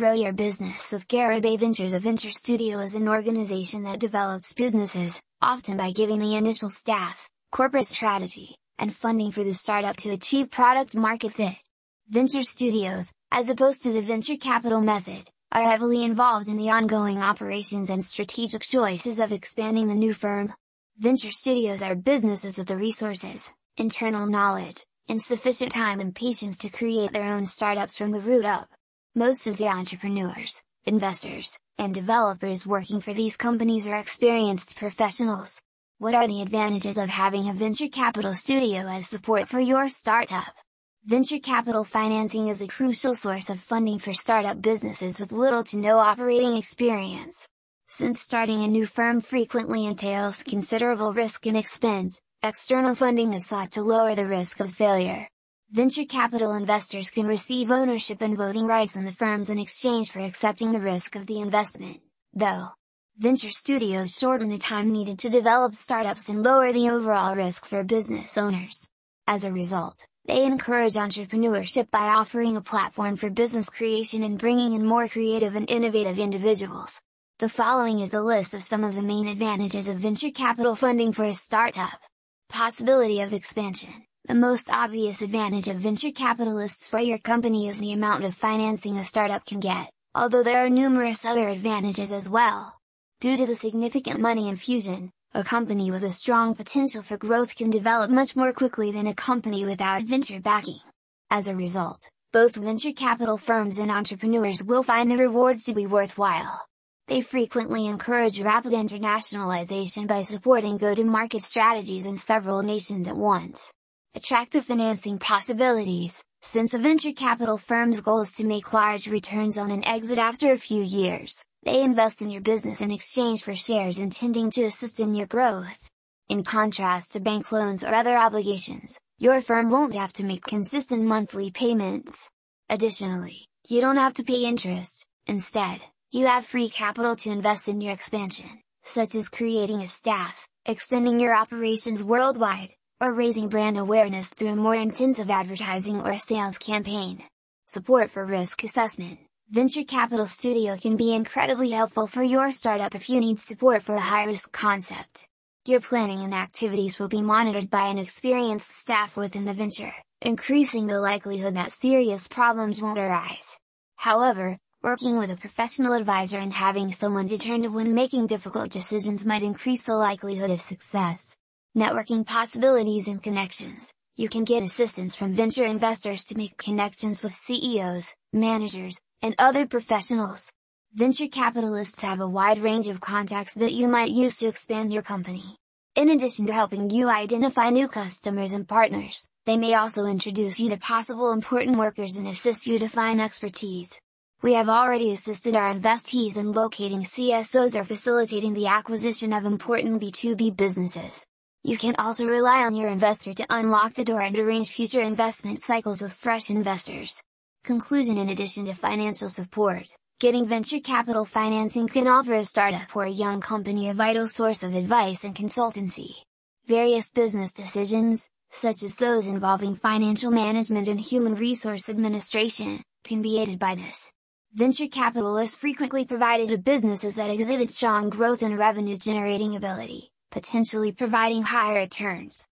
grow your business with Garibay Ventures. A venture studio is an organization that develops businesses, often by giving the initial staff, corporate strategy, and funding for the startup to achieve product market fit. Venture studios, as opposed to the venture capital method, are heavily involved in the ongoing operations and strategic choices of expanding the new firm. Venture studios are businesses with the resources, internal knowledge, and sufficient time and patience to create their own startups from the root up. Most of the entrepreneurs, investors, and developers working for these companies are experienced professionals. What are the advantages of having a venture capital studio as support for your startup? Venture capital financing is a crucial source of funding for startup businesses with little to no operating experience. Since starting a new firm frequently entails considerable risk and expense, external funding is sought to lower the risk of failure. Venture capital investors can receive ownership and voting rights in the firms in exchange for accepting the risk of the investment, though. Venture studios shorten the time needed to develop startups and lower the overall risk for business owners. As a result, they encourage entrepreneurship by offering a platform for business creation and bringing in more creative and innovative individuals. The following is a list of some of the main advantages of venture capital funding for a startup. Possibility of expansion. The most obvious advantage of venture capitalists for your company is the amount of financing a startup can get, although there are numerous other advantages as well. Due to the significant money infusion, a company with a strong potential for growth can develop much more quickly than a company without venture backing. As a result, both venture capital firms and entrepreneurs will find the rewards to be worthwhile. They frequently encourage rapid internationalization by supporting go-to-market strategies in several nations at once attractive financing possibilities, since a venture capital firm's goal is to make large returns on an exit after a few years, they invest in your business in exchange for shares intending to assist in your growth. In contrast to bank loans or other obligations, your firm won't have to make consistent monthly payments. Additionally, you don't have to pay interest, instead, you have free capital to invest in your expansion, such as creating a staff, extending your operations worldwide, or raising brand awareness through a more intensive advertising or sales campaign. Support for risk assessment. Venture Capital Studio can be incredibly helpful for your startup if you need support for a high-risk concept. Your planning and activities will be monitored by an experienced staff within the venture, increasing the likelihood that serious problems won't arise. However, working with a professional advisor and having someone determined when making difficult decisions might increase the likelihood of success networking possibilities and connections. You can get assistance from venture investors to make connections with CEOs, managers, and other professionals. Venture capitalists have a wide range of contacts that you might use to expand your company. In addition to helping you identify new customers and partners, they may also introduce you to possible important workers and assist you to find expertise. We have already assisted our investees in locating CSOs or facilitating the acquisition of important B2B businesses. You can also rely on your investor to unlock the door and arrange future investment cycles with fresh investors. Conclusion In addition to financial support, getting venture capital financing can offer a startup or a young company a vital source of advice and consultancy. Various business decisions, such as those involving financial management and human resource administration, can be aided by this. Venture capital is frequently provided to businesses that exhibit strong growth and revenue generating ability potentially providing higher returns.